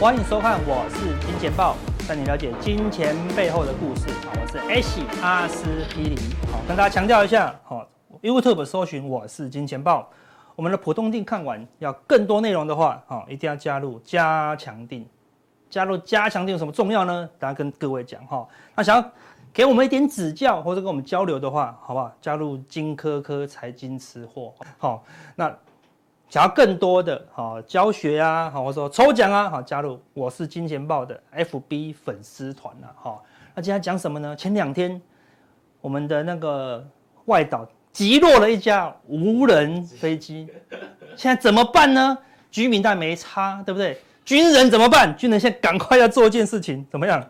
欢迎收看，我是金钱豹，带你了解金钱背后的故事。好，我是 H 阿司匹林。好，跟大家强调一下，好，YouTube 搜寻我是金钱豹。我们的普通錠看完，要更多内容的话，好，一定要加入加强錠。加入加强錠有什么重要呢？大家跟各位讲哈。那想要给我们一点指教或者跟我们交流的话，好不好？加入金科科财经吃货。好，那。想要更多的好教学啊，好或者说抽奖啊，好加入我是金钱爆的 FB 粉丝团了，好，那今天讲什么呢？前两天我们的那个外岛击落了一架无人飞机，现在怎么办呢？居民但没差，对不对？军人怎么办？军人现在赶快要做一件事情，怎么样？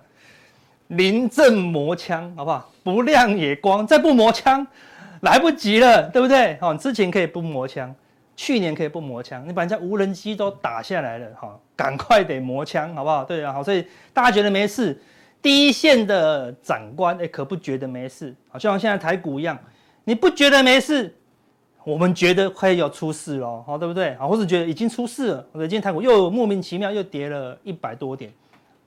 临阵磨枪，好不好？不亮也光，再不磨枪来不及了，对不对？好，之前可以不磨枪。去年可以不磨枪，你把人家无人机都打下来了，哈，赶快得磨枪，好不好？对啊，好，所以大家觉得没事，第一线的长官哎，可不觉得没事，好像现在台股一样，你不觉得没事，我们觉得快要出事了，好，对不对？好，或是觉得已经出事了，或者今天台股又莫名其妙又跌了一百多点，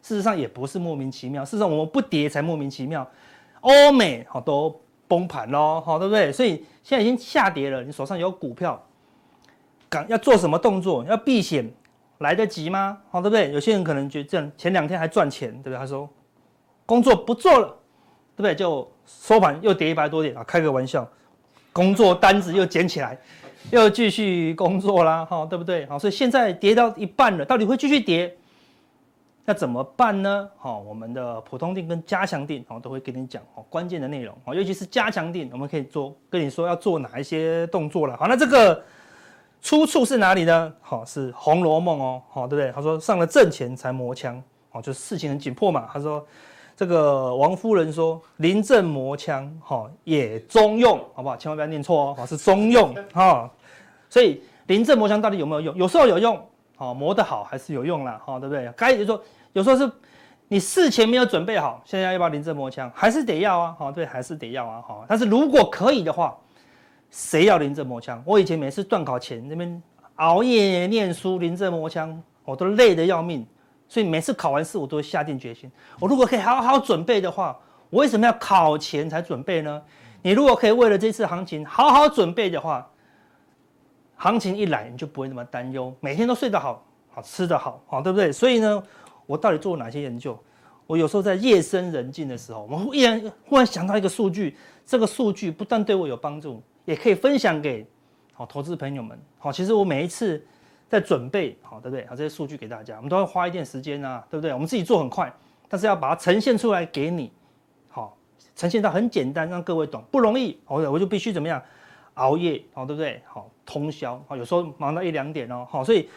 事实上也不是莫名其妙，事实上我们不跌才莫名其妙，欧美好都崩盘喽，好，对不对？所以现在已经下跌了，你手上有股票。要做什么动作？要避险，来得及吗？好，对不对？有些人可能觉得这样前两天还赚钱，对不对？他说工作不做了，对不对？就收盘又跌一百多点啊，开个玩笑，工作单子又捡起来，又继续工作啦，哈，对不对？好，所以现在跌到一半了，到底会继续跌？那怎么办呢？好，我们的普通錠跟加强錠，好，都会跟你讲哦，关键的内容哦，尤其是加强錠，我们可以做跟你说要做哪一些动作了。好，那这个。出处是哪里呢？好，是《红楼梦》哦，好，对不对？他说上了阵前才磨枪，哦，就是事情很紧迫嘛。他说这个王夫人说临阵磨枪，哈，也中用，好不好？千万不要念错哦，是中用，哈。所以临阵磨枪到底有没有用？有时候有用，好，磨得好还是有用啦，哈，对不对？该就是说有时候是你事前没有准备好，现在要不要临阵磨枪？还是得要啊，好，对，还是得要啊，好。但是如果可以的话。谁要临阵磨枪？我以前每次段考前那边熬夜念书，临阵磨枪，我都累得要命。所以每次考完试，我都会下定决心：我如果可以好好准备的话，我为什么要考前才准备呢？你如果可以为了这次行情好好准备的话，行情一来你就不会那么担忧，每天都睡得好，好吃得好，好对不对？所以呢，我到底做了哪些研究？我有时候在夜深人静的时候，我忽然忽然想到一个数据，这个数据不但对我有帮助。也可以分享给好投资朋友们。好，其实我每一次在准备，好，对不对？好，这些数据给大家，我们都会花一点时间啊，对不对？我们自己做很快，但是要把它呈现出来给你，好，呈现到很简单，让各位懂，不容易。好，我就必须怎么样熬夜，好，对不对？好，通宵，好，有时候忙到一两点哦，好，所以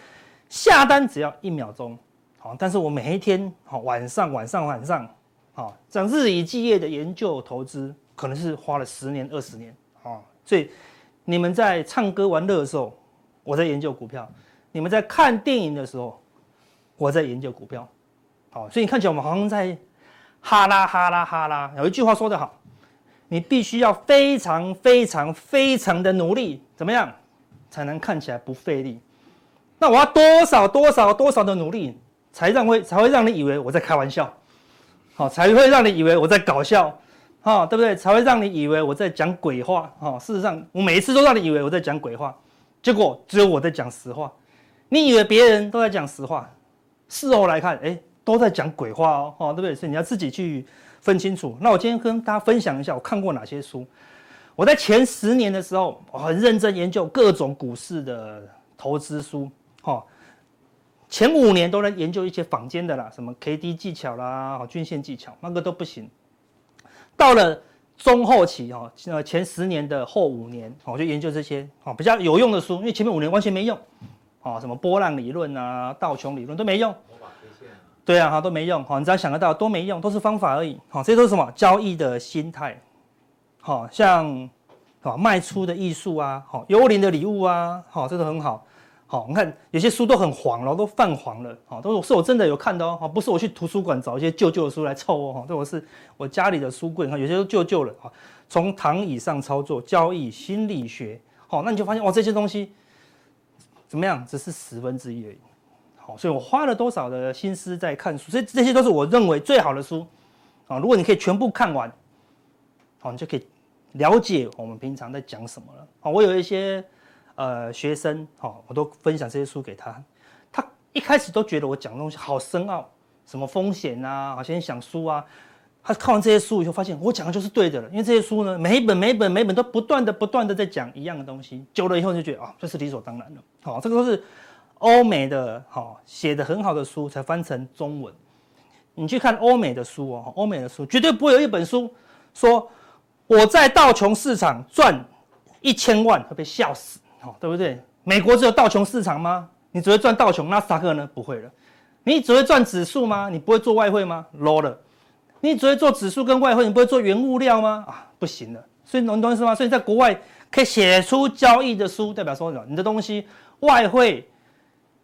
下单只要一秒钟，好，但是我每一天，好，晚上晚上晚上，好，这样日以继夜的研究投资，可能是花了十年二十年，啊。所以，你们在唱歌玩乐的时候，我在研究股票；你们在看电影的时候，我在研究股票。好，所以你看起来我们好像在哈拉哈拉哈拉。有一句话说得好，你必须要非常非常非常的努力，怎么样才能看起来不费力？那我要多少多少多少的努力，才让会才会让你以为我在开玩笑？好，才会让你以为我在搞笑？啊、对不对？才会让你以为我在讲鬼话。哈、事实上，我每一次都让你以为我在讲鬼话，结果只有我在讲实话。你以为别人都在讲实话，事后来看，哎，都在讲鬼话哦，哦，对不对？所以你要自己去分清楚。那我今天跟大家分享一下，我看过哪些书。我在前十年的时候，很认真研究各种股市的投资书。哈、哦，前五年都在研究一些坊间的啦，什么 K D 技巧啦，均线技巧，那个都不行。到了中后期哈，呃前十年的后五年，我就研究这些哦比较有用的书，因为前面五年完全没用，啊什么波浪理论啊、道琼理论都没用，对啊哈都没用，好你只要想得到都没用，都是方法而已，好这些都是什么交易的心态，好像啊卖出的艺术啊，好幽灵的礼物啊，好这都很好。好，你看有些书都很黄了，都泛黄了。好，都是我真的有看的哦。不是我去图书馆找一些旧旧的书来凑哦。这我是我家里的书柜，你看有些都旧旧了。啊，从躺椅上操作交易心理学。好，那你就发现哇，这些东西怎么样？只是十分之一而已。好，所以我花了多少的心思在看书，所以这些都是我认为最好的书啊。如果你可以全部看完，好，你就可以了解我们平常在讲什么了。好，我有一些呃学生，好，我都分享这些书给他，他一开始都觉得我讲的东西好深奥，什么风险啊，好像想输啊。他看完这些书以后，发现我讲的就是对的了，因为这些书呢，每一本、每一本、每一本都不断的、不断的在讲一样的东西，久了以后就觉得啊，这是理所当然的。好，这个都是欧美的好写的很好的书才翻成中文。你去看欧美的书哦，欧美的书绝对不会有一本书说我在道琼市场赚一千万会被笑死，好，对不对？美国只有道琼市场吗？你只会赚道琼，纳斯达克呢？不会了。你只会赚指数吗？你不会做外汇吗？low 了。你只会做指数跟外汇，你不会做原物料吗？啊，不行了。所以你懂意思吗？所以在国外可以写出交易的书，代表说什么？你的东西外汇、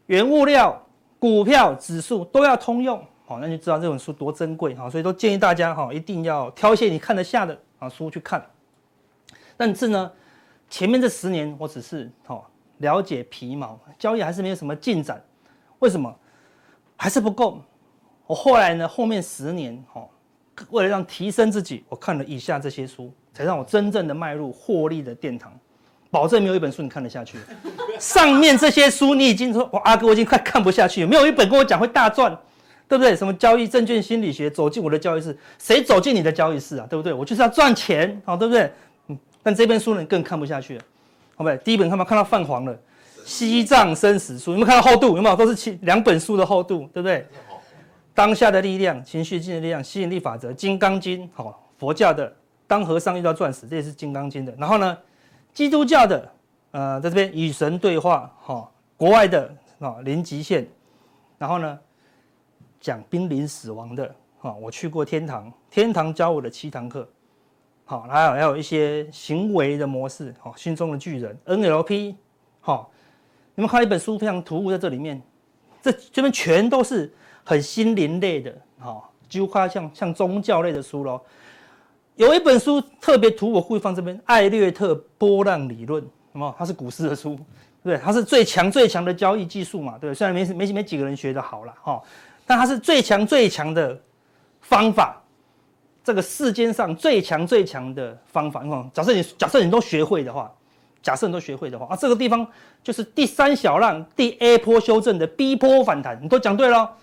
原物料、股票、指数都要通用。好，那就知道这本书多珍贵。好，所以都建议大家哈，一定要挑一些你看得下的啊书去看。但是呢，前面这十年我只是哈了解皮毛，交易还是没有什么进展。为什么？还是不够。我后来呢，后面十年哈。为了让提升自己，我看了以下这些书，才让我真正的迈入获利的殿堂。保证没有一本书你看得下去。上面这些书你已经说，哇，阿哥我已经快看不下去了。没有一本跟我讲会大赚，对不对？什么交易证券心理学，走进我的交易室，谁走进你的交易室啊？对不对？我就是要赚钱，好，对不对？但这本书呢，你更看不下去了，好不好？第一本看到看到泛黄了，《西藏生死书》，有没有看到厚度？有没有？都是七两本书的厚度，对不对？当下的力量、情绪性的力量、吸引力法则、金刚经，好，佛教的当和尚遇到钻石，这也是金刚经的。然后呢，基督教的，呃，在这边与神对话，哈，国外的啊零极限。然后呢，讲濒临死亡的，哈，我去过天堂，天堂教我的七堂课，好，还有还有一些行为的模式，好，心中的巨人 NLP，好，你们看一本书非常突兀在这里面，这这边全都是。很心灵类的，哈，就快像像宗教类的书喽。有一本书特别图，我故意放这边，《艾略特波浪理论》，什么？它是股市的书，对，它是最强最强的交易技术嘛，对。虽然没没没几个人学得好了，哈，但它是最强最强的方法。这个世间上最强最强的方法，你看，假设你假设你都学会的话，假设你都学会的话，啊，这个地方就是第三小浪第 A 波修正的 B 波反弹，你都讲对了。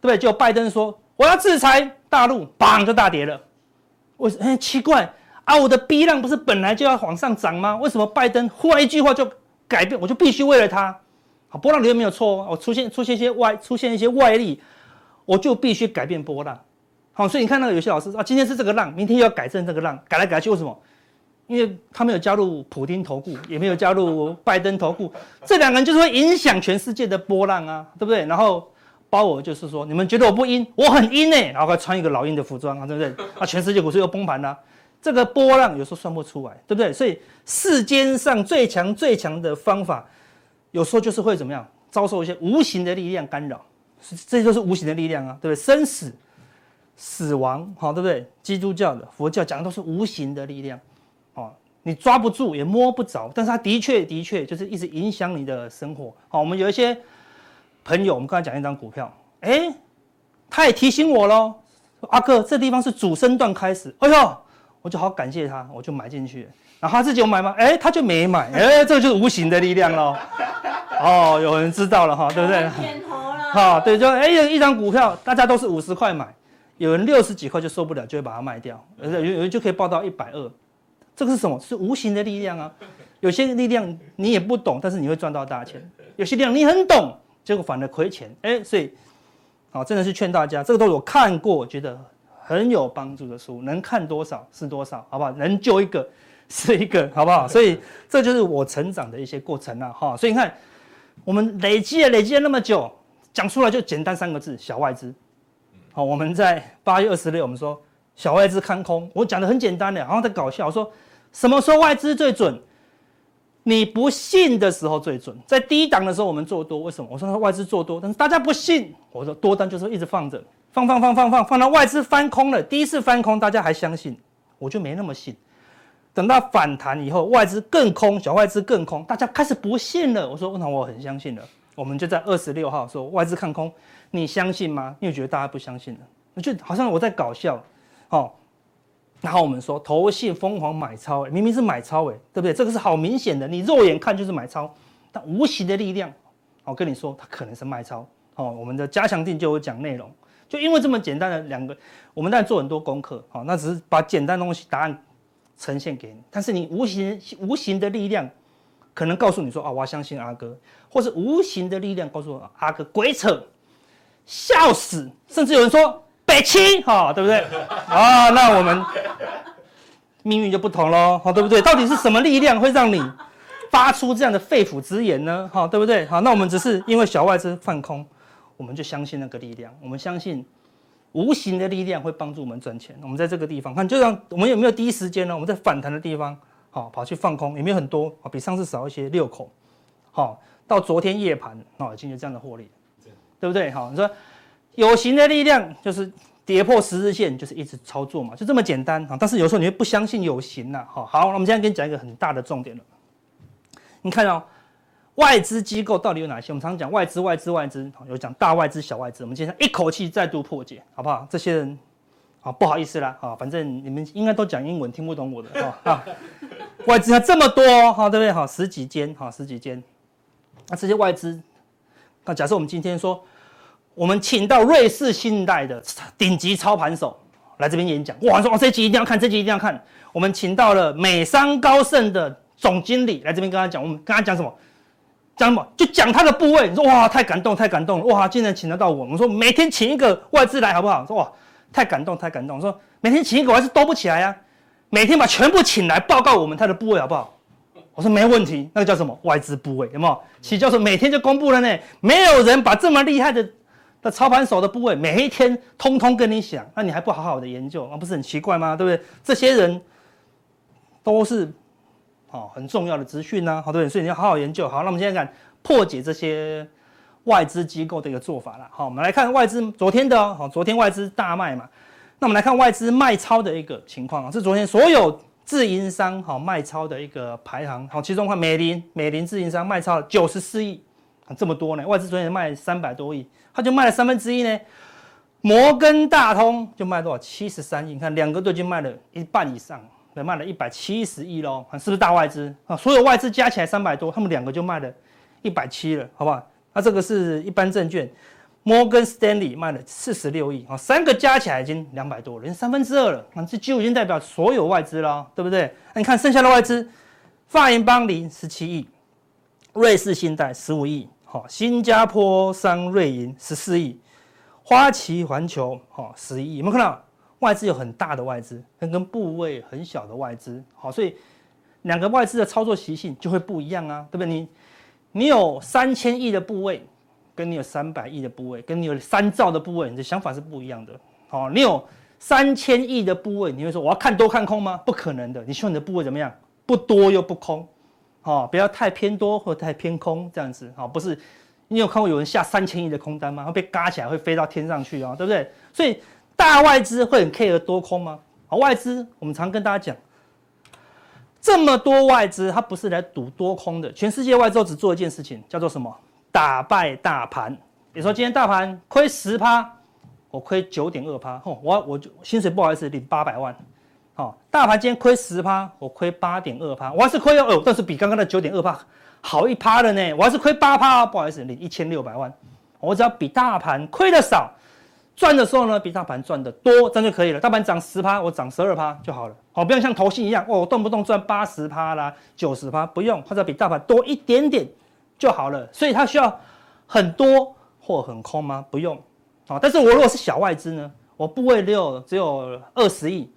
对不对？就拜登说我要制裁大陆，砰就大跌了。为什么？哎，奇怪啊！我的 B 浪不是本来就要往上涨吗？为什么拜登忽然一句话就改变？我就必须为了他，好，波浪理论没有错哦。我出现出现一些外出现一些外力，我就必须改变波浪。好，所以你看那个有些老师啊，今天是这个浪，明天又要改正这个浪，改来改去，为什么？因为他没有加入普丁投顾，也没有加入拜登投顾，这两个人就是会影响全世界的波浪啊，对不对？然后。鲍尔就是说，你们觉得我不阴，我很阴呢、然后还穿一个老鹰的服装啊，对不对？啊，全世界股市又崩盘了，这个波浪有时候算不出来，对不对？所以世间上最强最强的方法，有时候就是会怎么样，遭受一些无形的力量干扰，这就是无形的力量啊，对不对？生死、死亡，好，对不对？基督教的、佛教讲的都是无形的力量，哦，你抓不住也摸不着，但是它的确的确就是一直影响你的生活。好，我们有一些。朋友，我们刚才讲一张股票，哎，他也提醒我喽，阿哥，这地方是主升段开始，哎呦，我就好感谢他，我就买进去，然后他自己有买吗？哎，他就没买，哎，这个就是无形的力量喽。哦，有人知道了哈，对不对？点头了。好，对，就哎，有一张股票，大家都是五十块买，有人六十几块就受不了，就会把它卖掉，有有人就可以报到一百二，这个是什么？是无形的力量啊。有些力量你也不懂，但是你会赚到大钱；有些力量你很懂。结果反而亏钱，哎，所以，好，真的是劝大家，这个都是我看过，觉得很有帮助的书，能看多少是多少，好不好？能救一个是一个，好不好？所以这就是我成长的一些过程啊，哈。所以你看，我们累积了累积了那么久，讲出来就简单三个字：小外资。好，我们在八月二十六，我们说小外资看空，我讲的很简单的，然后在搞笑，我说什么时候外资最准？你不信的时候最准，在低档的时候我们做多，为什么？我说外资做多，但是大家不信，我说多单就是一直放着，放放放放放，放到外资翻空了，第一次翻空大家还相信，我就没那么信。等到反弹以后，外资更空，小外资更空，大家开始不信了。我说那我很相信了，我们就在二十六号说外资看空，你相信吗？因为觉得大家不相信了，我就好像我在搞笑，哦。然后我们说投信疯狂买超，明明是买超，哎，对不对？这个是好明显的，你肉眼看就是买超，但无形的力量，我跟你说，它可能是卖超。哦，我们的加强定就有讲内容，就因为这么简单的两个，我们在做很多功课，好，那只是把简单的东西答案呈现给你，但是你无形无形的力量可能告诉你说啊，我要相信阿哥，或是无形的力量告诉我阿哥鬼扯，笑死，甚至有人说。北七哈，对不对？啊，那我们命运就不同喽，好，对不对？到底是什么力量会让你发出这样的肺腑之言呢？好，对不对？好，那我们只是因为小外资放空，我们就相信那个力量，我们相信无形的力量会帮助我们赚钱。我们在这个地方看，就像我们有没有第一时间呢？我们在反弹的地方，好，跑去放空，有没有很多？比上次少一些，六口。好，到昨天夜盘，哦，已经有这样的获利，对不对？好，你说。有形的力量就是跌破十日线，就是一直操作嘛，就这么简单啊！但是有时候你会不相信有形呐，好，好，我们现在跟你讲一个很大的重点了。你看哦，外资机构到底有哪些？我们常常讲外资、外资、外资，有讲大外资、小外资。我们今天一口气再度破解，好不好？这些人，啊，不好意思啦，啊，反正你们应该都讲英文，听不懂我的啊。外资它这么多，哈，对不对？哈，十几间，哈，十几间。那这些外资，那假设我们今天说。我们请到瑞士信贷的顶级操盘手来这边演讲，哇！说哦，这集一定要看，这集一定要看。我们请到了美商高盛的总经理来这边跟他讲，我们跟他讲什么？讲什么？就讲他的部位。你说哇，太感动，太感动了！哇，竟然请得到我。我说每天请一个外资来好不好？说哇，太感动，太感动。我说每天请一个外资都不起来呀、啊，每天把全部请来报告我们他的部位好不好？我说没问题，那个叫什么外资部位有没有？齐教授每天就公布了呢，没有人把这么厉害的。那操盘手的部位，每一天通通跟你讲，那你还不好好的研究，那不是很奇怪吗？对不对？这些人都是哦很重要的资讯呐，好对不对？所以你要好好研究。好，那我们现在看破解这些外资机构的一个做法了。好，我们来看外资昨天的，好，昨天外资大卖嘛。那我们来看外资卖超的一个情况啊，是昨天所有自营商好卖超的一个排行。好，其中看美林，美林自营商卖超九十四亿。这么多呢，外资昨天卖三百多亿，他就卖了三分之一呢。摩根大通就卖多少？七十三亿，你看两个都已经卖了一半以上，对，卖了一百七十亿喽，是不是大外资啊？所有外资加起来三百多，他们两个就卖了一百七了，好不好？那这个是一般证券，摩根士丹利卖了四十六亿，啊，三个加起来已经两百多了，连三分之二了，啊，这就已经代表所有外资了，对不对？那你看剩下的外资，法银邦林十七亿。瑞士信贷十五亿，好，新加坡商瑞银十四亿，花旗环球好十一亿，有没有看到外资有很大的外资，跟跟部位很小的外资，好，所以两个外资的操作习性就会不一样啊，对不对？你你有三千亿的部位，跟你有三百亿的部位，跟你有三兆的部位，你的想法是不一样的。好，你有三千亿的部位，你会说我要看多看空吗？不可能的，你希望你的部位怎么样？不多又不空。哦，不要太偏多或太偏空这样子，好，不是，你有看过有人下三千亿的空单吗？会被嘎起来，会飞到天上去啊，对不对？所以大外资会很 care 多空吗？好，外资我们常跟大家讲，这么多外资，它不是来赌多空的，全世界外资都只做一件事情，叫做什么？打败大盘。比如说今天大盘亏十趴，我亏九点二趴，吼，我我就薪水不好意思领八百万。大盘今天亏十趴，我亏八点二趴，我还是亏哦，但是比刚刚的九点二趴好一趴了呢。我还是亏八趴，不好意思，领一千六百万。我只要比大盘亏的少，赚的时候呢，比大盘赚的多，这样就可以了。大盘涨十趴，我涨十二趴就好了。好，不要像投信一样，哦，我动不动赚八十趴啦，九十趴，不用，或者比大盘多一点点就好了。所以它需要很多或很空吗？不用。好，但是我如果是小外资呢，我部位只有只有二十亿。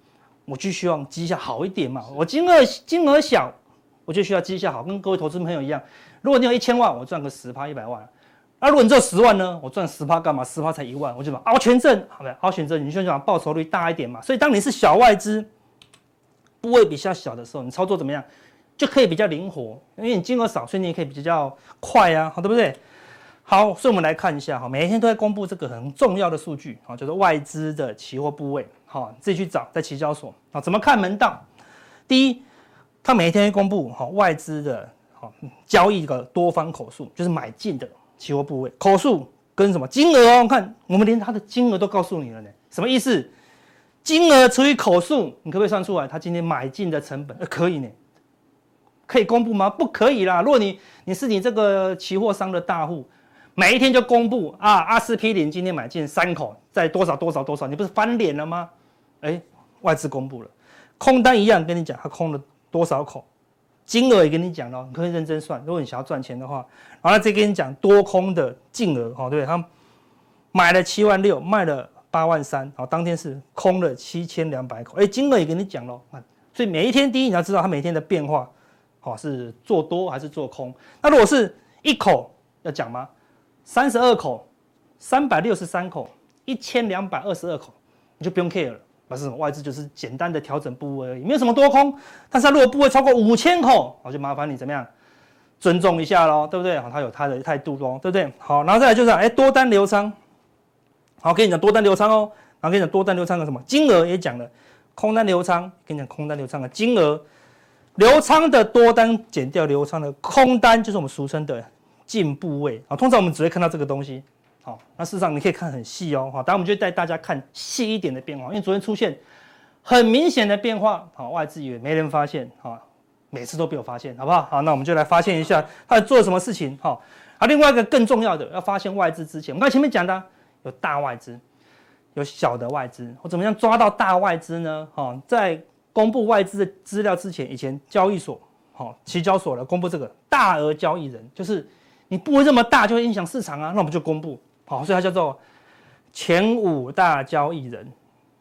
我就希望绩效好一点嘛，我金额金额小，我就需要绩效好，跟各位投资朋友一样。如果你有一千万，我赚个十趴一百万，那、啊、如果你只有十万呢？我赚十趴干嘛？十趴才一万，我就把凹权证，好的，凹权证，你就想报酬率大一点嘛。所以当你是小外资，部位比较小的时候，你操作怎么样，就可以比较灵活，因为你金额少，所以你也可以比较快啊，好对不对？好，所以我们来看一下哈，每一天都在公布这个很重要的数据啊，就是外资的期货部位。好，自己去找在期交所啊，怎么看门道？第一，他每一天会公布哈外资的交易的多方口数，就是买进的期货部位口数跟什么金额哦？看我们连它的金额都告诉你了呢，什么意思？金额除以口数，你可不可以算出来？他今天买进的成本？呃，可以呢。可以公布吗？不可以啦。如果你你是你这个期货商的大户，每一天就公布啊，阿司匹林今天买进三口，在多少多少多少，你不是翻脸了吗？哎，外资公布了，空单一样跟你讲，他空了多少口，金额也跟你讲了，你可以认真算。如果你想要赚钱的话，然后再跟你讲多空的净额，哦，对，他买了七万六，卖了八万三，好，当天是空了七千两百口，哎，金额也跟你讲了，啊，所以每一天第一你要知道它每天的变化。哦，是做多还是做空？那如果是一口要讲吗？三十二口，三百六十三口，一千两百二十二口，你就不用 care 了。那是什么？外资就是简单的调整部位而已，没有什么多空。但是它如果部位超过五千口，我就麻烦你怎么样，尊重一下喽，对不对？好，他有他的态度喽，对不对？好，然后再来就是，哎，多单留仓。好，跟你讲多单留仓哦。然后跟你讲多单留仓的什么？金额也讲了，空单留仓，跟你讲空单留仓的金额。留仓的多单减掉留仓的空单，就是我们俗称的净部位啊。通常我们只会看到这个东西，好，那事实上你可以看很细哦。好，等下我们就带大家看细一点的变化，因为昨天出现很明显的变化，好，外资以为没人发现，好，每次都被我发现，好不好？好，那我们就来发现一下他做了什么事情，好。啊，另外一个更重要的，要发现外资之前，我们刚前面讲的有大外资，有小的外资，我怎么样抓到大外资呢？好，在公布外资的资料之前，以前交易所，好，期交所来公布这个大额交易人，就是你部位这么大，就会影响市场啊，那我们就公布，好，所以它叫做前五大交易人，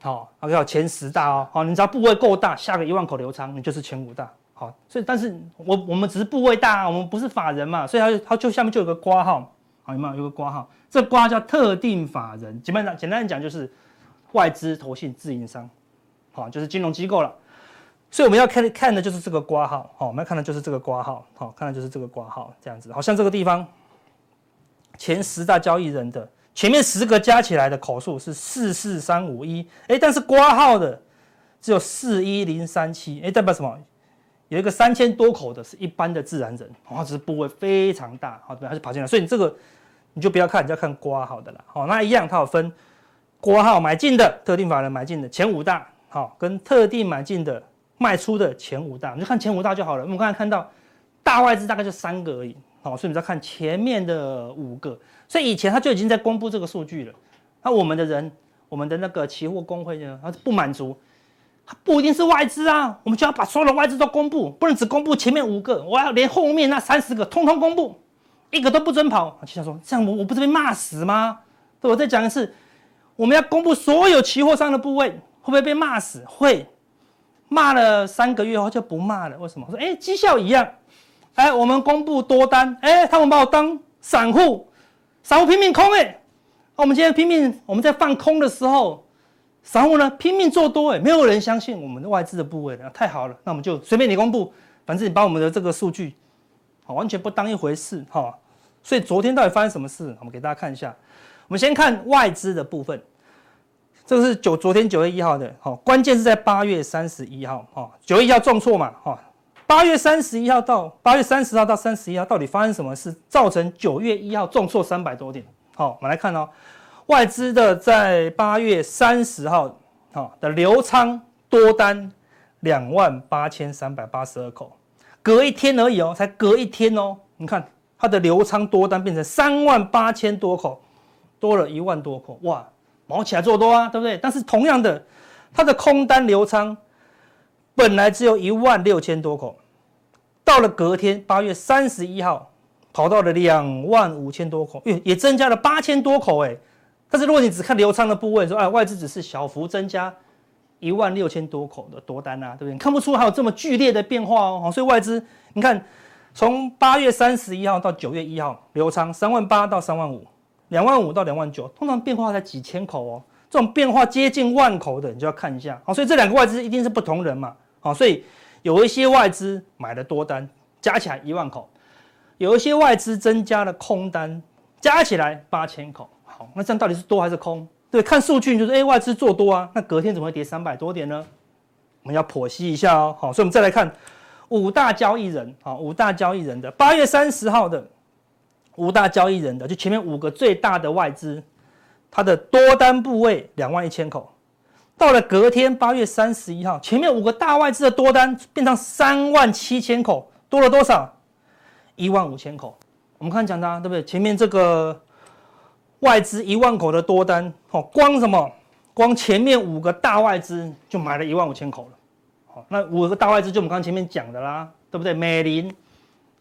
好，还有前十大哦，好，你只要部位够大，下个一万口流仓，你就是前五大，好，所以但是我我们只是部位大，我们不是法人嘛，所以它就它就下面就有个括号，好，有没有？有个括号？这括叫特定法人，简单简单讲就是外资、投信、自营商，好，就是金融机构了。所以我们要看看的就是这个括号，好，我们要看的就是这个括号，好，看的就是这个括号，这样子，好像这个地方前十大交易人的前面十个加起来的口数是四四三五一，哎，但是括号的只有四一零三七，哎，代表什么？有一个三千多口的是一般的自然人，哦，只是部位非常大，好，对，还是跑进来，所以你这个你就不要看，你要看挂号的了，好，那一样，它有分挂号买进的特定法人买进的前五大，好，跟特定买进的。卖出的前五大，你就看前五大就好了。我们刚才看到大外资大概就三个而已，好，所以你再看前面的五个。所以以前他就已经在公布这个数据了。那我们的人，我们的那个期货公会呢，他不满足，他不一定是外资啊，我们就要把所有的外资都公布，不能只公布前面五个，我要连后面那三十个通通公布，一个都不准跑。就像说这样，我我不是被骂死吗？对，我再讲一次，我们要公布所有期货商的部位，会不会被骂死？会。骂了三个月后就不骂了，为什么？说哎，绩效一样，哎，我们公布多单，哎，他们把我当散户，散户拼命空，哎，我们今天拼命，我们在放空的时候，散户呢拼命做多，哎，没有人相信我们的外资的部位的，太好了，那我们就随便你公布，反正你把我们的这个数据，好，完全不当一回事，哈，所以昨天到底发生什么事？我们给大家看一下，我们先看外资的部分。这个是九昨天九月一号的，好，关键是在八月三十一号，哈，九月一号重挫嘛，哈，八月三十一号到八月三十号到三十一号，到底发生什么事，造成九月一号重挫三百多点？好，我们来看哦，外资的在八月三十号，好，的留仓多单两万八千三百八十二口，隔一天而已哦，才隔一天哦，你看它的留仓多单变成三万八千多口，多了一万多口，哇！毛起来做多啊，对不对？但是同样的，它的空单流仓本来只有一万六千多口，到了隔天八月三十一号，跑到了两万五千多口，也也增加了八千多口哎。但是如果你只看流仓的部位，说哎，外资只是小幅增加一万六千多口的多单啊，对不对？你看不出还有这么剧烈的变化哦。所以外资你看，从八月三十一号到九月一号流仓三万八到三万五。两万五到两万九，通常变化才几千口哦，这种变化接近万口的，你就要看一下。好，所以这两个外资一定是不同人嘛。好，所以有一些外资买了多单，加起来一万口；有一些外资增加了空单，加起来八千口。好，那这样到底是多还是空？对，看数据就是，哎，外资做多啊，那隔天怎么会跌三百多点呢？我们要剖析一下哦。好，所以我们再来看五大交易人，好，五大交易人的八月三十号的。五大交易人的，就前面五个最大的外资，它的多单部位两万一千口，到了隔天八月三十一号，前面五个大外资的多单变成三万七千口，多了多少？一万五千口。我们看讲的、对不对？前面这个外资一万口的多单，哦，光什么？光前面五个大外资就买了一万五千口了。好，那五个大外资就我们刚前面讲的啦，对不对？美林，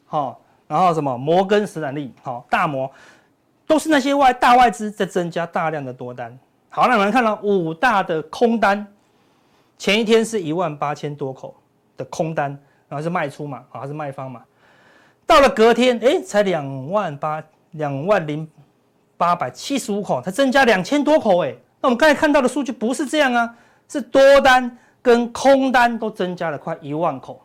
好。然后什么摩根士丹利，好，大摩，都是那些外大外资在增加大量的多单。好，那我们看到五大的空单，前一天是一万八千多口的空单，然后是卖出嘛，啊，还是卖方嘛？到了隔天，哎，才两万八两万零八百七十五口，才增加两千多口，哎，那我们刚才看到的数据不是这样啊，是多单跟空单都增加了快一万口。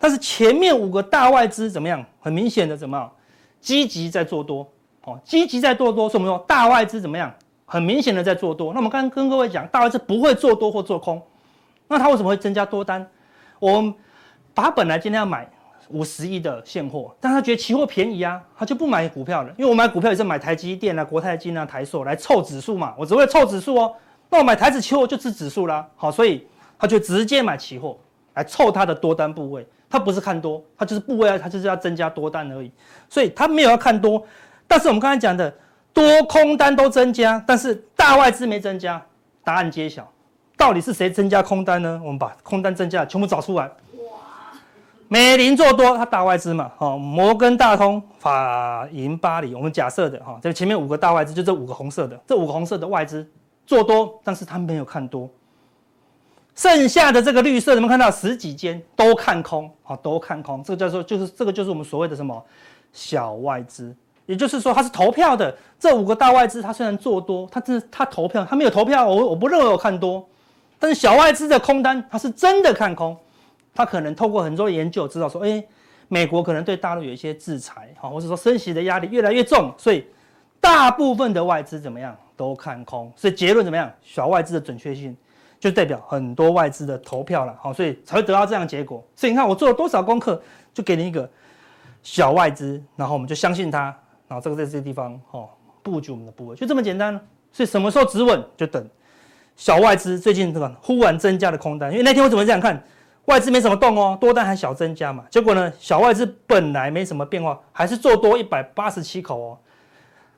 但是前面五个大外资怎么样？很明显的怎么样？积极在做多，哦，积极在做多，所以我们说大外资怎么样？很明显的在做多。那我们刚刚跟各位讲，大外资不会做多或做空，那他为什么会增加多单？我们把他本来今天要买五十亿的现货，但他觉得期货便宜啊，他就不买股票了。因为我买股票也是买台积电啊、国泰金啊、台塑来凑指数嘛，我只会凑指数哦。那我买台指期货就吃指数啦，好，所以他就直接买期货来凑他的多单部位。他不是看多，他就是部位，他就是要增加多单而已，所以他没有要看多。但是我们刚才讲的多空单都增加，但是大外资没增加，答案揭晓，到底是谁增加空单呢？我们把空单增加全部找出来。哇！美林做多，它大外资嘛，哈，摩根大通、法银巴黎，我们假设的哈，这前面五个大外资就这五个红色的，这五个红色的外资做多，但是他没有看多。剩下的这个绿色，你们看到十几间都看空，好，都看空，这个叫做就是这个就是我们所谓的什么小外资，也就是说它是投票的。这五个大外资，它虽然做多，它是它投票，它没有投票，我我不认为我看多。但是小外资的空单，它是真的看空，它可能透过很多研究知道说，哎，美国可能对大陆有一些制裁，好，或者说升息的压力越来越重，所以大部分的外资怎么样都看空，所以结论怎么样？小外资的准确性。就代表很多外资的投票了，好，所以才会得到这样的结果。所以你看我做了多少功课，就给你一个小外资，然后我们就相信它，然后这个在这个地方哦布局我们的部位，就这么简单。所以什么时候止稳，就等小外资最近这个忽然增加的空单，因为那天我怎么这样看，外资没什么动哦，多单还小增加嘛，结果呢，小外资本来没什么变化，还是做多一百八十七口哦。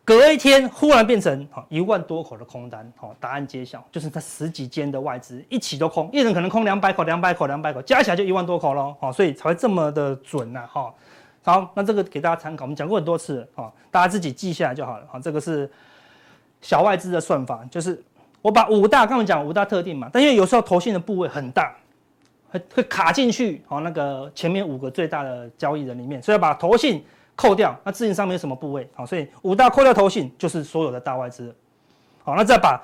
隔一天忽然变成一万多口的空单，好，答案揭晓，就是他十几间的外资一起都空，一人可能空两百口、两百口、两百口，加起来就一万多口喽，好，所以才会这么的准呐，哈。好，那这个给大家参考，我们讲过很多次，啊，大家自己记下来就好了，好，这个是小外资的算法，就是我把五大刚刚讲五大特定嘛，但因为有时候投信的部位很大，会会卡进去，好，那个前面五个最大的交易人里面，所以要把投信。扣掉，那自营商没有什么部位，好，所以五大扣掉投信就是所有的大外资，好，那再把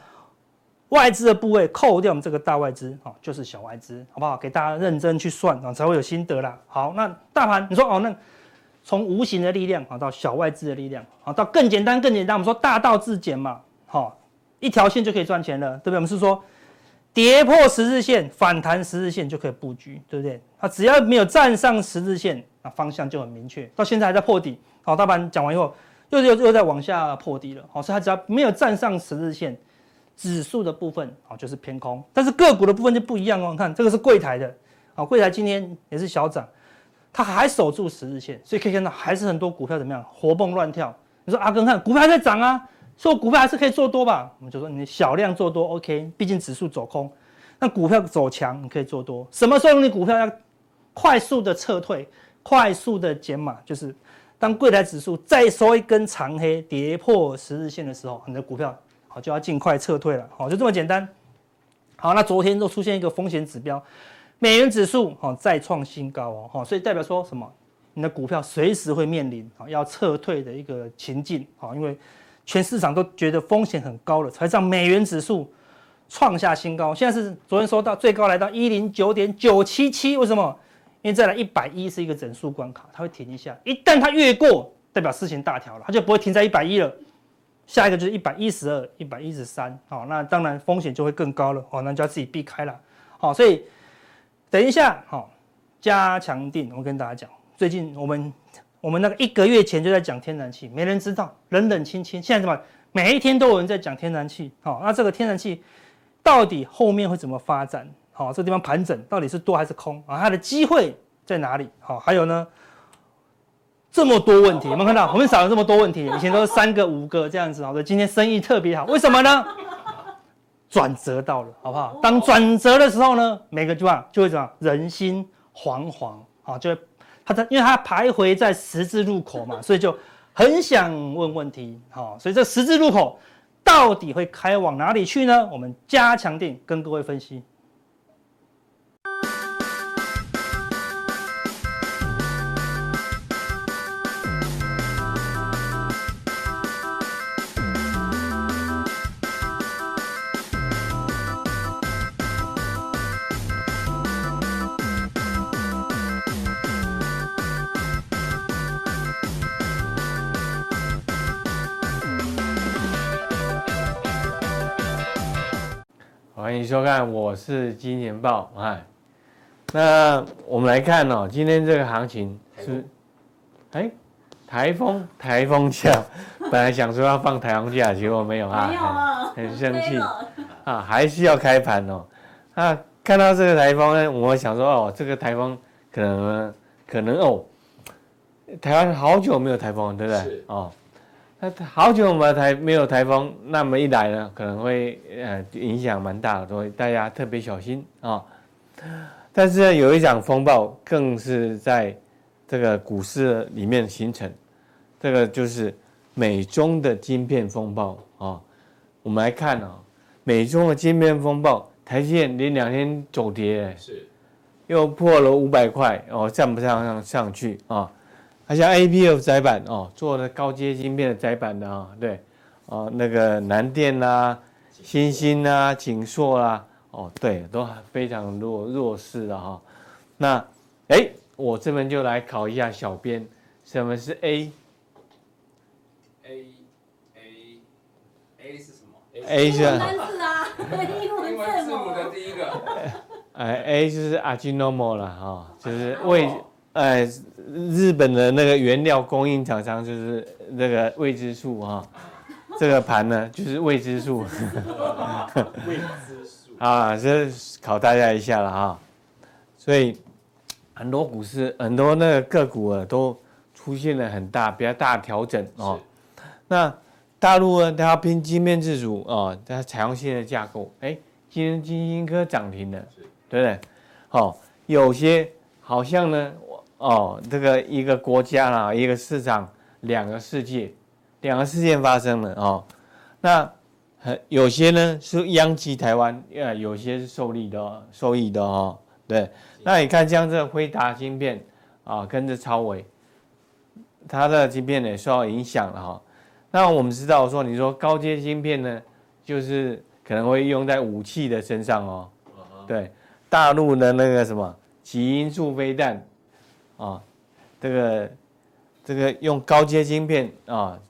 外资的部位扣掉，我们这个大外资，好，就是小外资，好不好？给大家认真去算啊，才会有心得啦。好，那大盘你说哦，那从无形的力量啊到小外资的力量，好，到更简单更简单，我们说大道至简嘛，好，一条线就可以赚钱了，对不对？我们是说跌破十日线反弹十日线就可以布局，对不对？它只要没有站上十日线。方向就很明确，到现在还在破底。好，大盘讲完以后，又又又在往下破底了。好，所以它只要没有站上十日线，指数的部分好就是偏空。但是个股的部分就不一样哦。你看这个是柜台的，好，柜台今天也是小涨，它还守住十日线，所以可以看到还是很多股票怎么样活蹦乱跳。你说阿根看股票还在涨啊，说股票还是可以做多吧？我们就说你小量做多 OK，毕竟指数走空，那股票走强你可以做多。什么时候你股票要快速的撤退？快速的减码，就是当柜台指数再收一根长黑，跌破十日线的时候，你的股票好就要尽快撤退了，好，就这么简单。好，那昨天又出现一个风险指标，美元指数好再创新高哦，好，所以代表说什么？你的股票随时会面临啊要撤退的一个情境，啊，因为全市场都觉得风险很高了，才让美元指数创下新高。现在是昨天说到最高来到一零九点九七七，为什么？因为再来一百一是一个整数关卡，它会停一下。一旦它越过，代表事情大条了，它就不会停在一百一了。下一个就是一百一十二、一百一十三，好，那当然风险就会更高了，哦，那就要自己避开了。好，所以等一下，好，加强定，我跟大家讲，最近我们我们那个一个月前就在讲天然气，没人知道，冷冷清清。现在怎么每一天都有人在讲天然气？好，那这个天然气到底后面会怎么发展？好，这地方盘整到底是多还是空啊？它的机会在哪里？好，还有呢，这么多问题，有没有看到？我们少了这么多问题，以前都是三个五个这样子，好的，今天生意特别好，为什么呢？转折到了，好不好？当转折的时候呢，每个地方就会怎么人心惶惶啊，就会他在，因为他徘徊在十字路口嘛，所以就很想问问题，好，所以这十字路口到底会开往哪里去呢？我们加强錠跟各位分析。收看，我是金钱豹。哎，那我们来看哦，今天这个行情是，哎，台风台风假，本来想说要放台风假，结果没有啊，没有啊，很生气啊，还是要开盘哦。啊，看到这个台风呢，我想说哦，这个台风可能可能哦，台湾好久没有台风，对不对？哦。那好久没有台没有台风，那么一来呢，可能会呃影响蛮大的，所以大家特别小心啊、哦。但是呢，有一场风暴更是在这个股市里面形成，这个就是美中的晶片风暴啊、哦。我们来看啊、哦，美中的晶片风暴，台积电连两天走跌，是又破了五百块哦，站不上上上去啊。哦还像 A P F 载板哦，做的高阶晶片的载板的啊，对，哦，那个南电啦、星星啦、景硕啦，哦，对，都非常弱弱势的哈。那，哎，我这边就来考一下小编，什么是 A？A A A 是什么？A 是单字啊，英文字母的第一个。哎，A 就是 Ajinomoto 了哈，就是为。哎，日本的那个原料供应厂商就是那个未知数哈，这个盘呢就是未知数，未知数啊，这考大家一下了哈。所以很多股市很多那个个股啊都出现了很大比较大的调整哦。那大陆呢，它要拼晶面自主啊，它采用新的架构。哎，今天金星科涨停了，对不对？好，有些好像呢。哦，这个一个国家啦，一个市场，两个世界，两个事件发生了哦。那很有些呢是殃及台湾，呃，有些是受利的，受益的哦。对，那你看像这个辉达芯片啊，跟着超微，它的芯片也受到影响了哈。那我们知道说，你说高阶芯片呢，就是可能会用在武器的身上哦。对，大陆的那个什么极音速飞弹。啊，这个这个用高阶晶片啊，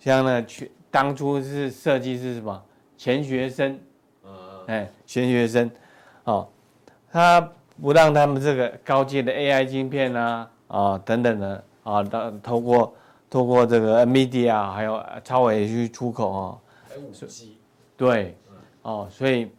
像呢，去当初是设计是什么？钱学森，哎，钱学森，哦，他不让他们这个高阶的 AI 晶片啊，啊等等的啊，透透过透过这个 NVIDIA 还有超微去出口啊，还有五 G，对，哦，所以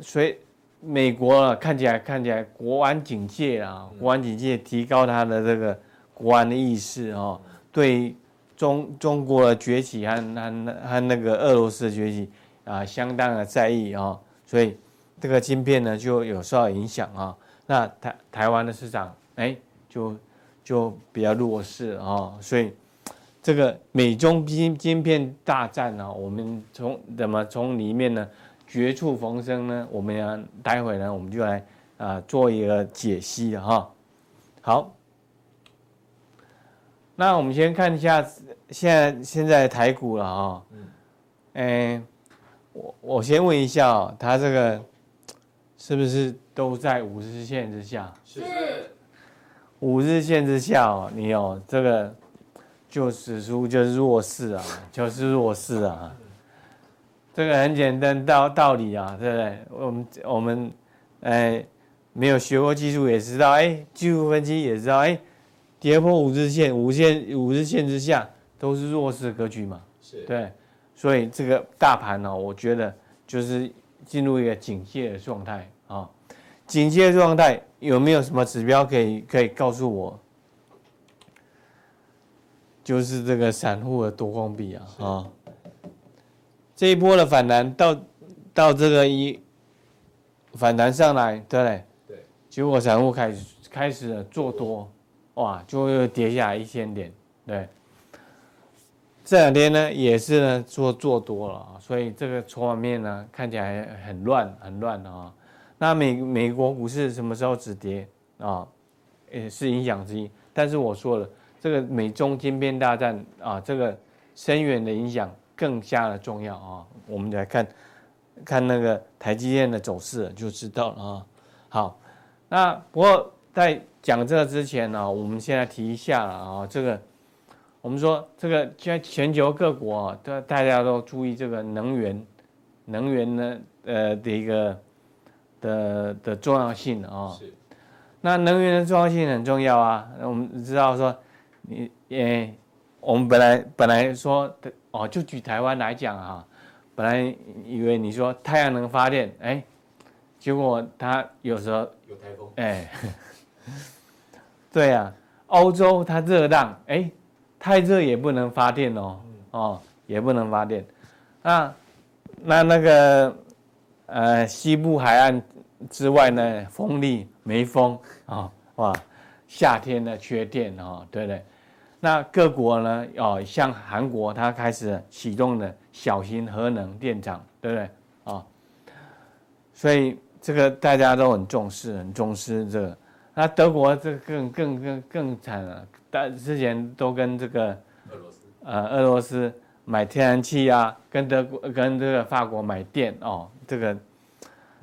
所以。美国啊，看起来看起来国安警戒啊，国安警戒提高他的这个国安的意识哦，对中中国的崛起和和和那个俄罗斯的崛起啊，相当的在意啊，所以这个晶片呢就有受到影响啊。那台台湾的市场哎，就就比较弱势啊，所以这个美中晶晶片大战呢，我们从怎么从里面呢？绝处逢生呢，我们要待会呢，我们就来啊、呃、做一个解析的哈。好，那我们先看一下现在现在台股了哈。嗯。哎，我我先问一下哦，它这个是不是都在五日线之下？是。五日线之下哦，你有这个就指数就是弱势啊，就是弱势啊。这个很简单道道理啊，对不对？我们我们，哎，没有学过技术也知道，哎，技术分析也知道，哎，跌破五日线，五线五日线之下都是弱势格局嘛。是，对，所以这个大盘呢、哦，我觉得就是进入一个警戒的状态啊。警戒状态有没有什么指标可以可以告诉我？就是这个散户的多空比啊啊，这一波的反弹到到这个一反弹上来，对不对？对，结果散户开始开始了做多。哇，就又跌下来一千点，对。这两天呢，也是呢做做多了啊，所以这个筹码面呢看起来很乱，很乱啊。那美美国股市什么时候止跌啊？也是影响之一。但是我说了，这个美中晶片大战啊，这个深远的影响更加的重要啊。我们来看，看那个台积电的走势就知道了啊。好，那不过在。讲这个之前呢，我们现在提一下了啊，这个我们说这个现在全球各国啊，都大家都注意这个能源，能源呢呃的一个的的重要性啊。是。那能源的重要性很重要啊。我们知道说，你诶，我们本来本来说的哦，就举台湾来讲啊，本来以为你说太阳能发电，哎，结果它有时候有台风，哎。对呀、啊，欧洲它热浪，哎，太热也不能发电哦，哦，也不能发电。那那那个呃西部海岸之外呢，风力没风啊、哦，哇，夏天呢缺电哦，对不对？那各国呢，哦，像韩国，它开始启动了小型核能电厂，对不对？啊、哦，所以这个大家都很重视，很重视这个。那德国这个更更更更惨了，但之前都跟这个俄罗斯呃俄罗斯买天然气啊，跟德国跟这个法国买电哦，这个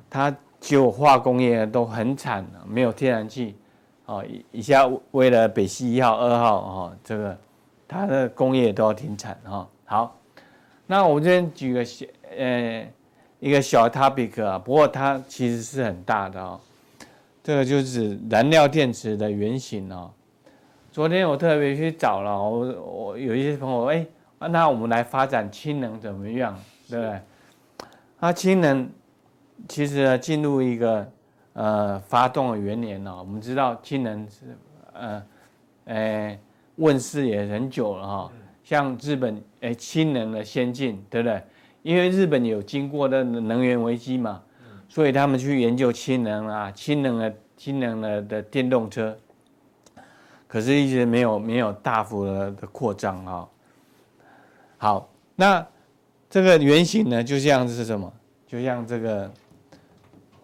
它就化工业都很惨，没有天然气哦，一下为了北溪一号、二号哦，这个它的工业都要停产哈、哦。好，那我们这边举个小呃一个小 topic 啊，不过它其实是很大的哦。这个就是燃料电池的原型哦。昨天我特别去找了，我我有一些朋友哎，那我们来发展氢能怎么样？对不对？那氢能其实进入一个呃发动的元年了。我们知道氢能是呃呃问世也很久了哈。像日本哎氢能的先进，对不对？因为日本有经过的能源危机嘛。所以他们去研究氢能啊，氢能的氢能的的电动车，可是一直没有没有大幅的的扩张啊。好，那这个原型呢，就像是什么？就像这个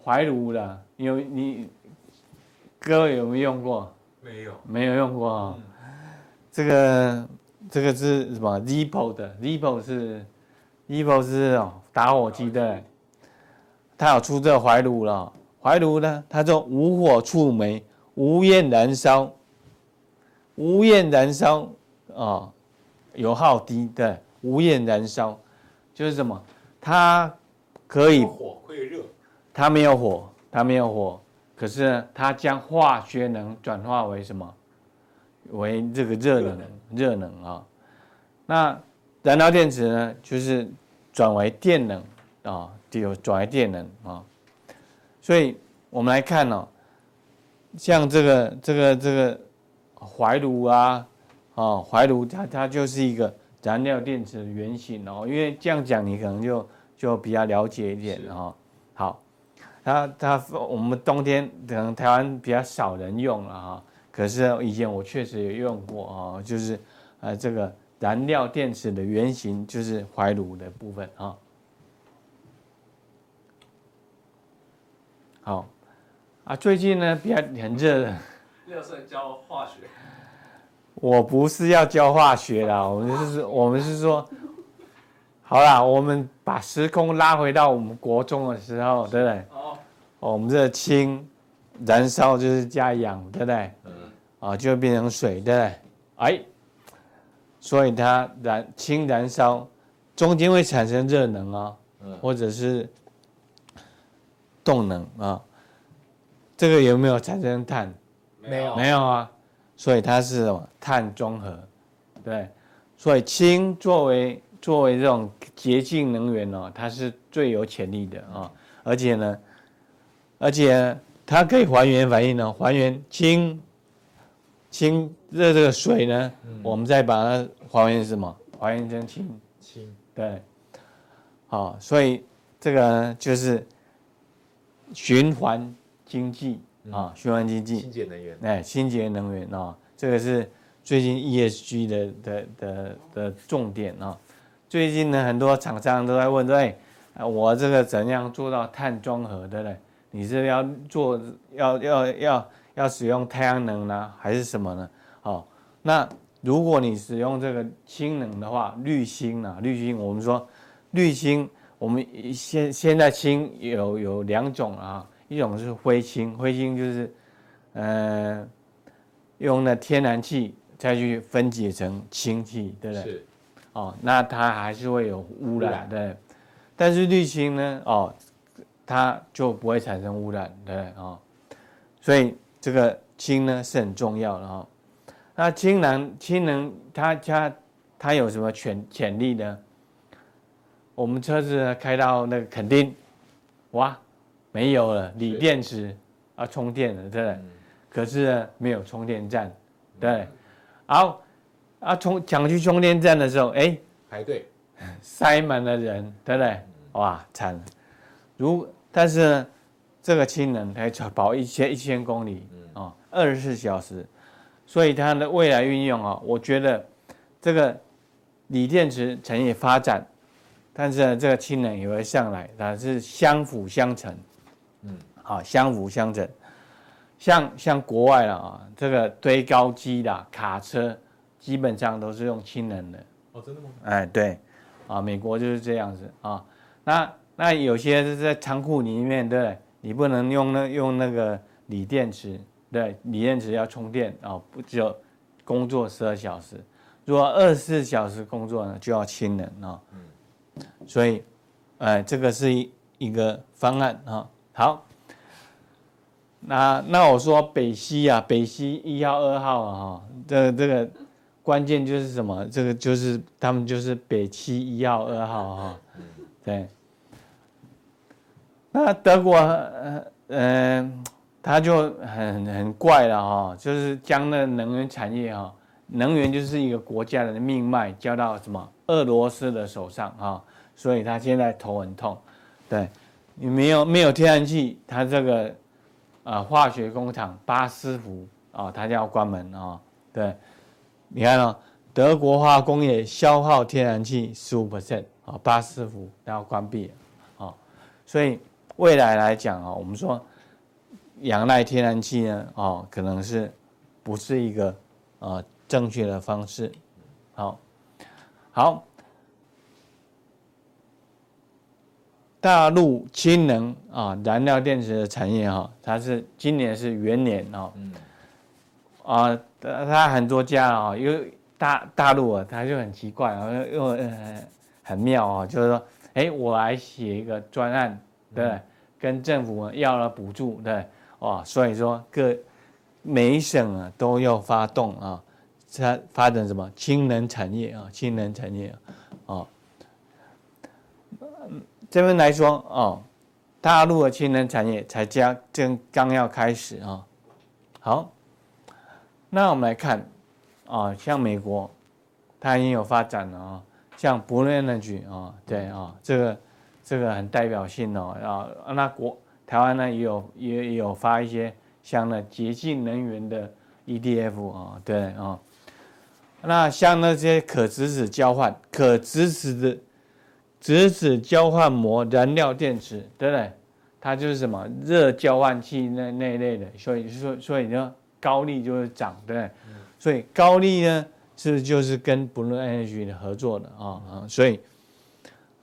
怀炉的，有你各位有没有用过？没有，没有用过啊。这个这个是什么？Zippo 的，Zippo 是 Zippo 是哦打火机的。它有出这个怀炉了，怀炉呢，它就无火触媒，无焰燃烧，无焰燃烧啊，油耗低的无焰燃烧，就是什么？它可以火会热，它没有火，它没有火，可是呢，它将化学能转化为什么？为这个热能，热能啊。那燃料电池呢，就是转为电能啊。就转为电能啊，所以我们来看哦，像这个这个这个怀炉啊，啊怀炉它它就是一个燃料电池的原型哦，因为这样讲你可能就就比较了解一点哈。好，它它我们冬天可能台湾比较少人用了哈，可是以前我确实也用过啊，就是呃这个燃料电池的原型就是怀炉的部分啊。好，啊，最近呢比较很热的。六岁教化学。我不是要教化学啦，我们是，我们是说，好啦，我们把时空拉回到我们国中的时候，对不对？哦。我们这氢燃烧就是加氧，对不对？嗯。啊，就会变成水，对不对？哎，所以它燃氢燃烧中间会产生热能啊，或者是。动能啊，这个有没有产生碳？没有，没有啊。所以它是什么碳中和，对，所以氢作为作为这种洁净能源哦，它是最有潜力的啊、哦，而且呢，而且它可以还原反应呢，还原氢氢热这个水呢，嗯、我们再把它还原什么？还原成氢。氢，对，好、哦，所以这个就是循环经济。啊，循环经济，清洁能源，哎，清洁能源啊，这个是最近 ESG 的的的的重点啊。最近呢，很多厂商都在问，对，我这个怎样做到碳中和，对不对？你是要做，要要要要使用太阳能呢，还是什么呢？好，那如果你使用这个氢能的话，绿氢啊，绿氢，我们说绿氢，我们现现在氢有有两种啊。一种是灰氢，灰氢就是，呃，用那天然气再去分解成氢气，对不对？是。哦，那它还是会有污染，对，对。但是绿氢呢，哦，它就不会产生污染，对，哦。所以这个氢呢是很重要的哈、哦。那氢能，氢能它它它有什么潜潜力呢？我们车子开到那个垦丁，哇！没有了锂电池啊，充电了，对？嗯、可是呢，没有充电站，对。嗯、好，啊充想去充电站的时候，哎，排队，塞满了人，对不对？嗯、哇，惨了。如但是呢，这个氢能可以跑一千一千公里啊，二十四小时，所以它的未来运用啊，我觉得这个锂电池产业发展，但是呢，这个氢能也会上来，它是相辅相成。嗯，好，相辅相成，像像国外了啊，这个堆高机的卡车，基本上都是用氢能的。哦，真的吗？哎，对，啊，美国就是这样子啊。那那有些是在仓库里面，对，你不能用那用那个锂电池，对，锂电池要充电啊，不只有工作十二小时，如果二十四小时工作呢，就要氢能啊。嗯，所以，哎，这个是一一个方案啊。好，那那我说北溪啊，北溪一号、二号啊，哈，这个、这个关键就是什么？这个就是他们就是北七一号、二号哈，对。那德国，嗯、呃，他就很很怪了哈，就是将那能源产业哈，能源就是一个国家的命脉交到什么俄罗斯的手上哈，所以他现在头很痛，对。你没有没有天然气，他这个啊、呃、化学工厂巴斯夫啊，他就要关门啊、哦。对，你看哦，德国化工业消耗天然气十五 percent 啊，巴斯夫它要关闭了啊、所以未来来讲啊、我们说仰赖天然气呢，哦，可能是不是一个啊、正确的方式？好，好。大陆氢能啊，燃料电池的产业哈，它是今年是元年哦，啊，他很多家啊，因为大大陆啊，他就很奇怪啊，又呃很妙啊，就是说，哎，我来写一个专案，对，跟政府要了补助，对，哦，所以说各每一省啊都要发动啊，它发展什么？氢能产业啊，氢能产业啊。这边来说哦，大陆的氢能产业才将正刚要开始啊、哦。好，那我们来看啊、像美国，它已经有发展了啊、像 Blue Energy 啊、哦，对啊、哦，这个这个很代表性哦啊。那国台湾呢也有也有发一些像那洁净能源的 EDF 啊、哦，对啊、那像那些可直指交换、可直指的。直指交换膜燃料电池，对不对？它就是什么热交换器那那一类的，所以说所以呢高利就会涨，对不对？嗯、所以高利呢是就是跟 Blue Energy 的合作的啊啊、嗯？所以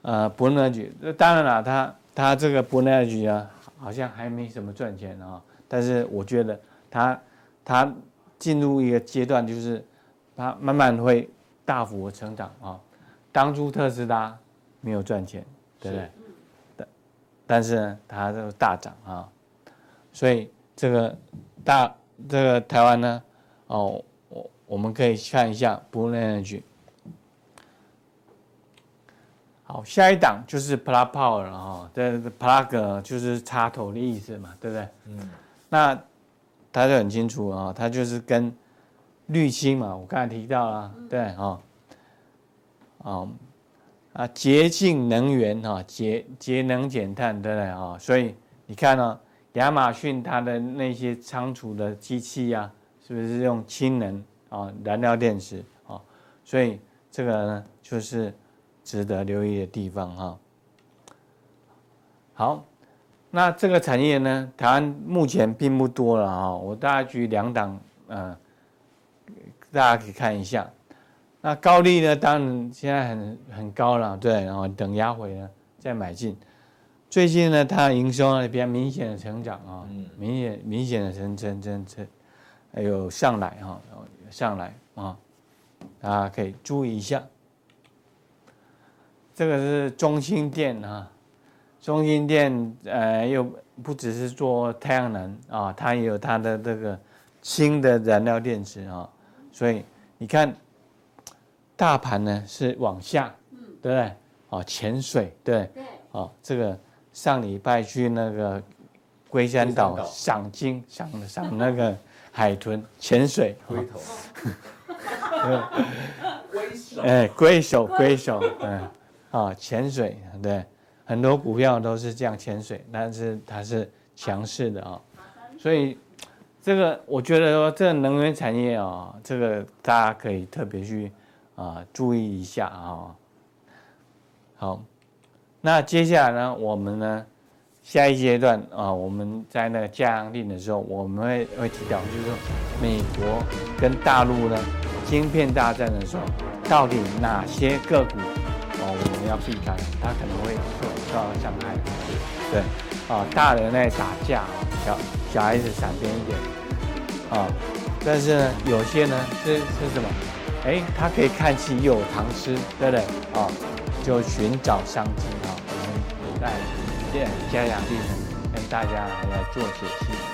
呃 Blue Energy 当然了，它它这个 Blue Energy 啊好像还没什么赚钱啊，但是我觉得它它进入一个阶段，就是它慢慢会大幅的成长啊。当初特斯拉。没有赚钱，对不对？但是但是呢，它这个大涨啊，所以这个大这个台湾呢，哦，我我们可以看一下 Blue Energy。好，下一档就是 Plug Power 了哈，这 Plug 就是插头的意思嘛，对不对？嗯。那大家很清楚啊，它就是跟绿氢嘛，我刚才提到了，对啊，啊啊洁净能源哈，节节能减碳，对不对啊？所以你看呢，亚马逊它的那些仓储的机器呀，是不是用氢能啊燃料电池啊？所以这个呢，就是。值得留意的地方哈。好，那这个产业呢，台湾目前并不多了哈。我大概举两档，嗯，大家可以看一下。那高利呢，当然现在很很高了，对，然后等压回呢再买进。最近呢，它营收呢比较明显的成长啊，明显明显的成成成成，还有上来哈，上来啊，大家可以注意一下。这个是中兴电啊，中兴电呃又不只是做太阳能啊，它也有它的这个氢的燃料电池啊，所以你看大盘呢是往下，对不对？哦，潜水对，哦，这个上礼拜去那个龟山岛赏金赏赏那个海豚潜水，龟头，龟手，哎，龟手龟手，嗯。啊，潜水对，很多股票都是这样潜水，但是它是强势的啊，所以这个我觉得说这个能源产业啊，这个大家可以特别去啊注意一下啊。好，那接下来呢，我们呢下一阶段啊，我们在那个加强錠的时候，我们会会提到，就是说美国跟大陆呢芯片大战的时候，到底哪些个股哦？我们要避开，它可能会受到伤害。对，啊，大人在打架，小小孩子闪边一点，啊，但是呢，有些呢是是什么？哎，他可以看戏又有糖吃，对不对？啊，就寻找商机啊。我们在加强錠跟大家来做解析。